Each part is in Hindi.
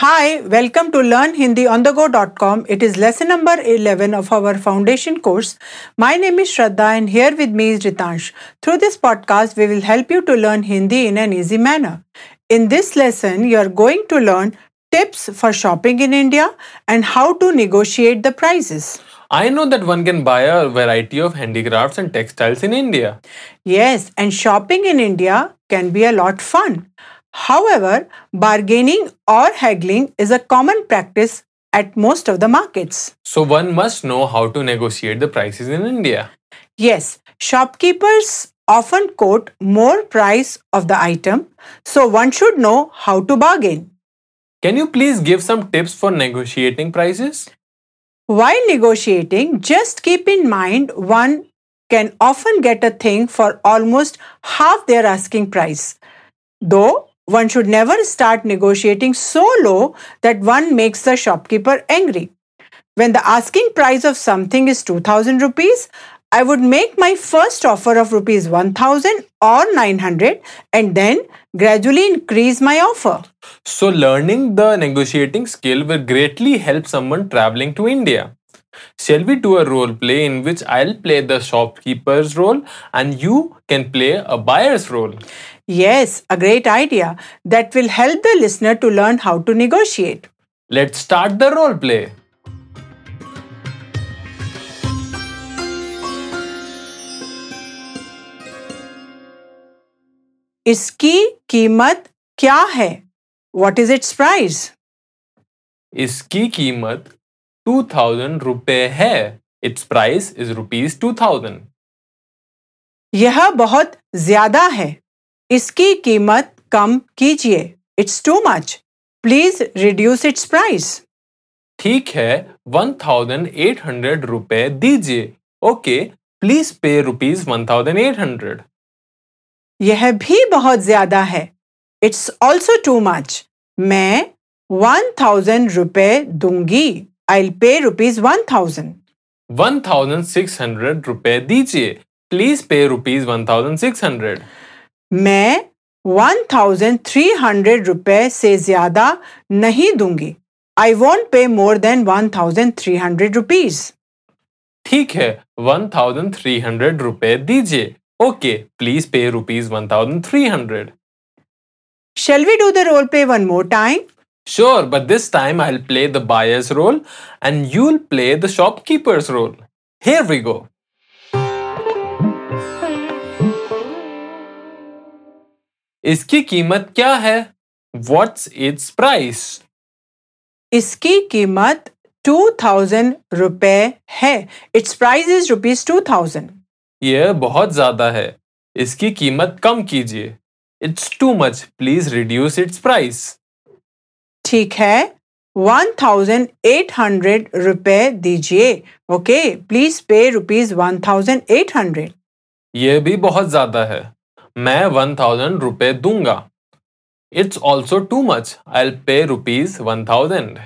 Hi, welcome to learnhindionnthego.com. It is lesson number 11 of our foundation course. My name is Shraddha and here with me is Ritansh. Through this podcast, we will help you to learn Hindi in an easy manner. In this lesson, you are going to learn tips for shopping in India and how to negotiate the prices. I know that one can buy a variety of handicrafts and textiles in India. Yes, and shopping in India can be a lot fun. However, bargaining or haggling is a common practice at most of the markets. So one must know how to negotiate the prices in India. Yes, shopkeepers often quote more price of the item, so one should know how to bargain. Can you please give some tips for negotiating prices? While negotiating, just keep in mind one can often get a thing for almost half their asking price. Though one should never start negotiating so low that one makes the shopkeeper angry. When the asking price of something is 2000 rupees, I would make my first offer of rupees 1000 or 900 and then gradually increase my offer. So learning the negotiating skill will greatly help someone traveling to India. Shall we do a role play in which I'll play the shopkeeper's role and you can play a buyer's role? Yes, a great idea that will help the listener to learn how to negotiate. Let's start the role play. इसकी कीमत क्या है What is its price? इसकी कीमत 2000 रुपए है Its price is rupees 2000. यह बहुत ज़्यादा है इसकी कीमत कम कीजिए। It's too much please reduce its price ठीक है 1800 रुपए दीजिए। ओके प्लीज़ पे रुपीज़ 1800 यह भी बहुत ज़्यादा है। इट्स ऑल्सो टू मच मैं वन थाउज़ेंड रुपए दूँगी। I pay rupees one thousand one thousand six hundred रुपए दीजिए। Please pay rupees one thousand six hundred मैं वन थाउज़ेंड थ्री हंड्रेड रुपए से ज़्यादा नहीं दूँगी I won't pay more than one thousand three hundred rupees ठीक है वन थाउज़ेंड थ्री हंड्रेड रुपए दीजिए okay please pay rupees one thousand three hundred Shall we do the role play one more time? Sure, but this time I'll play the buyer's role and you'll play the shopkeeper's role. Here we go. इसकी कीमत क्या है? What's its price? इसकी कीमत टू थाउज़ेंड रुपए है। Its price is rupees two thousand यह बहुत ज़्यादा है। इसकी कीमत कम कीजिए। It's too much please reduce its price ठीक है। वन थाउज़ेंड एट हंड्रेड रुपए दीजिए। Okay please pay rupees one thousand eight hundred यह भी बहुत ज़्यादा है। मैं वन थाउज़ेंड रुपए दूँगा। It's also too much I pay rupees one thousand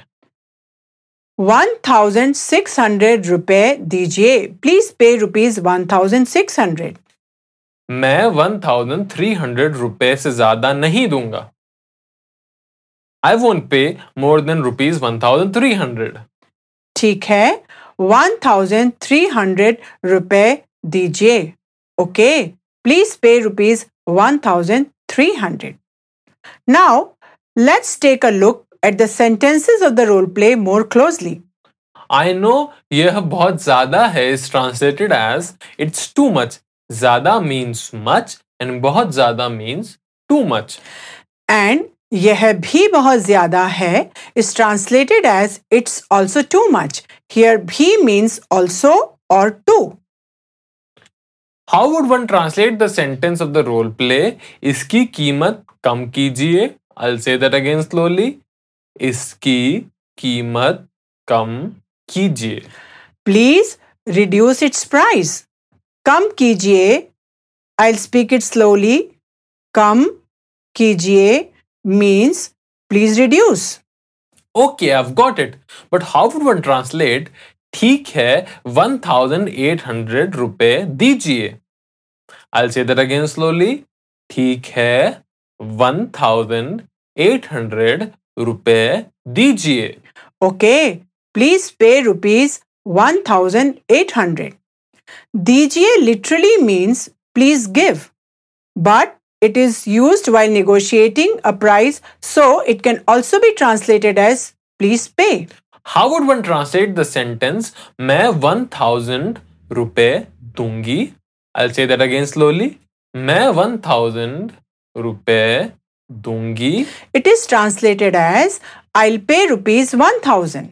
one thousand six hundred रुपए दीजिए। Please pay rupees one thousand six hundred मैं वन थाउज़ेंड थ्री हंड्रेड रुपए से ज़्यादा नहीं दूँगा। I won't pay more than rupees one thousand three hundred ठीक है। वन थाउज़ेंड थ्री हंड्रेड रुपए दीजिए। Okay please पे rupees one thousand three hundred now let's take a look at the sentences of the role play more closely. I know यह बहुत ज्यादा है is translated as it's too much. ज्यादा means much and बहुत ज्यादा means too much. And यह भी बहुत ज्यादा है is translated as it's also too much. Here भी means also or too. How would one translate the sentence of the role play इसकी कीमत कम कीजिए। अल से दैट अगेन स्लोली इसकी कीमत कम कीजिए। प्लीज़ रिड्यूस इट्स प्राइस कम कीजिए। आई स्पीक इट स्लोली कम कीजिए means please reduce okay I got it but how would one translate ठीक है वन थाउज़ेंड एट हंड्रेड रुपए दीजिए। I'll say that again slowly. ठीक है 1800 रुपए दीजिए Okay, please pay rupees 1800. Dijiye literally means please give, but it is used while negotiating a price, so it can also be translated as please pay. How would one translate the sentence मैं वन थाउज़ेंड रुपए दूँगी I'll say that again slowly. मैं वन थाउज़ेंड रुपए दूँगी। It is translated as I pay rupees one thousand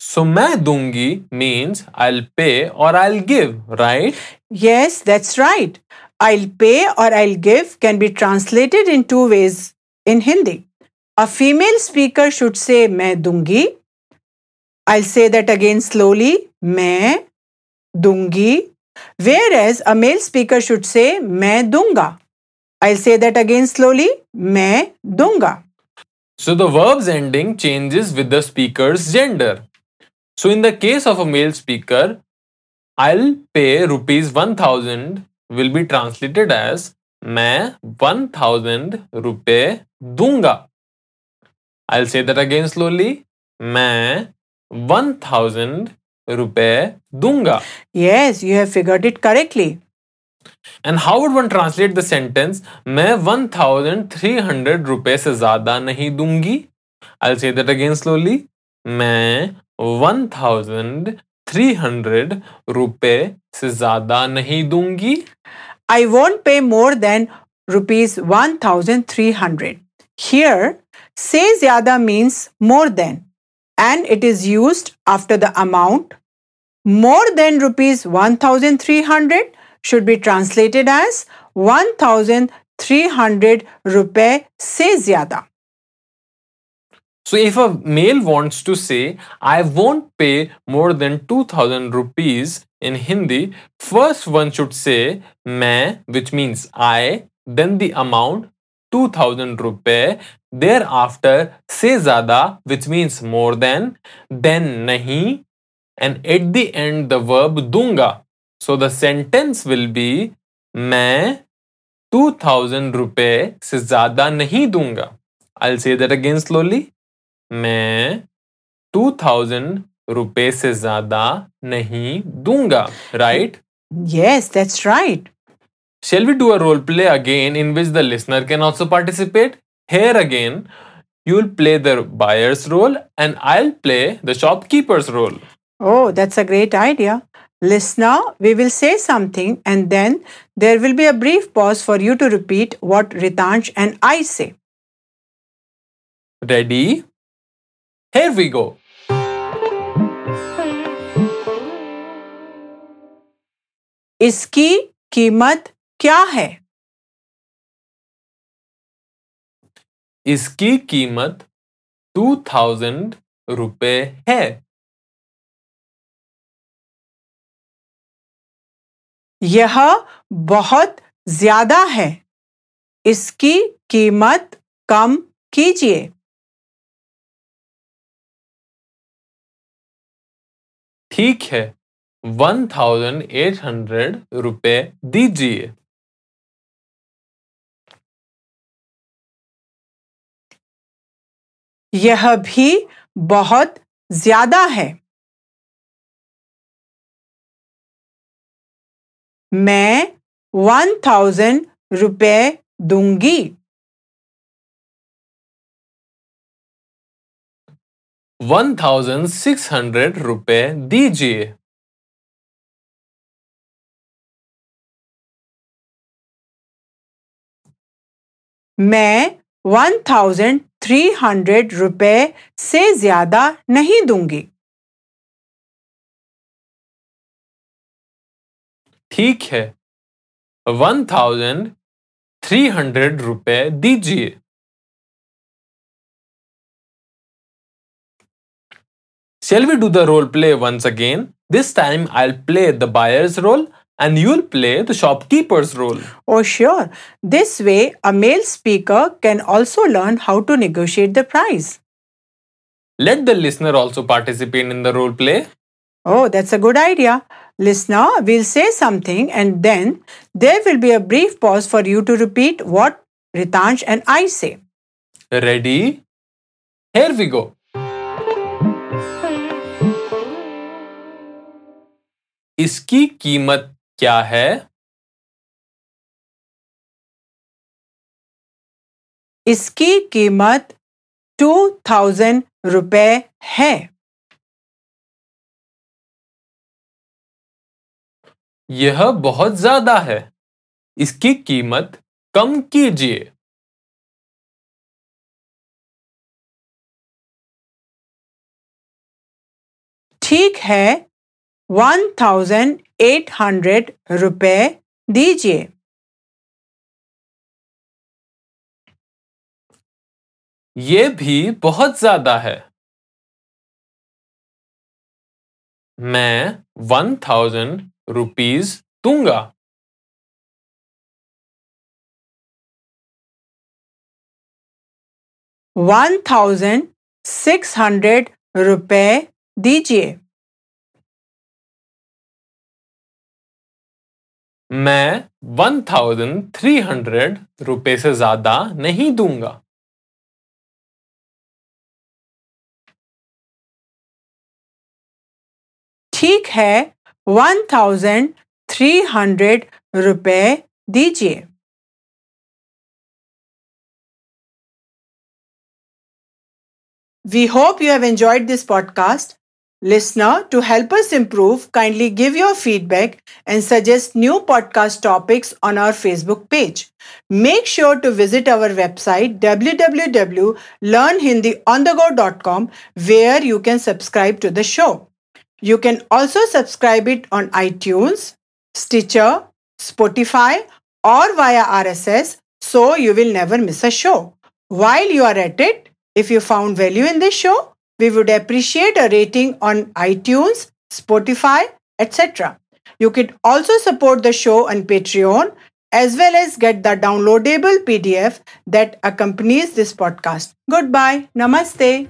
सो मैं दूँगी मीन्स आई पे और I give right yes that's right I pay और I give can be translated in two ways in Hindi a female speaker should say मैं दूँगी. I say that again slowly मैं दूँगी. Whereas a male speaker should say मैं दूंगा. I'll say that again slowly. मैं दूंगा. So the verb's ending changes with the speaker's gender. So in the case of a male speaker, I'll pay rupees 1000 will be translated as मैं 1000 रुपए दूंगा. I'll say that again slowly. मैं 1000 रुपए दूँगा। Yes you have figured it correctly and how would one translate the sentence मैं वन थाउज़ेंड थ्री हंड्रेड रुपए से ज़्यादा नहीं दूँगी I say that again slowly मैं वन थाउज़ेंड थ्री हंड्रेड रुपए से ज़्यादा नहीं दूँगी। I won't pay more than rupees one thousand three hundred here से ज़्यादा means more than and it is used after the amount. More than rupees 1300 should be translated as 1300 rupees se zyada. So if a male wants to say, I won't pay more than 2000 rupees in Hindi, first one should say मैं, which means I, then the amount two thousand रुपए देर आफ्टर से ज़्यादा which means more than than नहीं and at the end the verb दूँगा। So the sentence will be मैं टू थाउज़ेंड रुपए से ज़्यादा नहीं दूँगा। I say that again slowly मैं टू थाउज़ेंड रुपए से ज़्यादा नहीं दूँगा right yes that's right shall we do a role play again in which the listener can also participate here again you'll play the buyer's role and i'll play the shopkeeper's role Oh, that's a great idea. Listener, we will say something and then there will be a brief pause for you to repeat what Ritansh and I say. ready here we go इसकी कीमत क्या है? इसकी कीमत टू थाउज़ेंड रुपये है। यह बहुत ज़्यादा है। इसकी कीमत कम कीजिए। ठीक है। वन थाउज़ेंड एट हंड्रेड रुपए दीजिए। यह भी बहुत ज़्यादा है। मैं वन थाउज़ेंड रुपए दूँगी। वन थाउज़ेंड सिक्स हंड्रेड रुपए दीजिए। मैं वन थाउज़ेंड थ्री हंड्रेड रुपए से ज़्यादा नहीं दूँगी ठीक है वन थाउज़ेंड थ्री हंड्रेड रुपए दीजिए Shall we do the role play once again? This time I'll play the buyer's role and you'll play the shopkeeper's role. Oh, sure. This way, a male speaker can also learn how to negotiate the price. Let the listener also participate in the role play. Oh, that's a good idea. Listener, we'll say something and then there will be a brief pause for you to repeat what Ritansh and I say. Ready? Here we go. इसकी कीमत क्या है? इसकी कीमत टू थाउज़ेंड रुपये है। यह बहुत ज़्यादा है। इसकी कीमत कम कीजिए। ठीक है वन थाउज़ेंड एट हंड्रेड रुपए दीजिए। ये भी बहुत ज़्यादा है। मैं वन थाउज़ेंड रुपीज़ दूँगा। वन थाउज़ेंड सिक्स हंड्रेड रुपए दीजिए। मैं वन थाउज़ेंड थ्री हंड्रेड रुपए से ज़्यादा नहीं दूँगा ठीक है वन थाउज़ेंड थ्री हंड्रेड रुपए दीजिए we hope you have enjoyed this podcast. Listener, to help us improve, kindly give your feedback and suggest new podcast topics on our Facebook page. Make sure to visit our website www.learnhindiondego.com where you can subscribe to the show. You can also subscribe it on iTunes, Stitcher, Spotify, or via RSS so you will never miss a show. While you are at it, if you found value in this show, we would appreciate a rating on iTunes, Spotify, etc. You can also support the show on Patreon as well as get the downloadable PDF that accompanies this podcast. Goodbye. Namaste.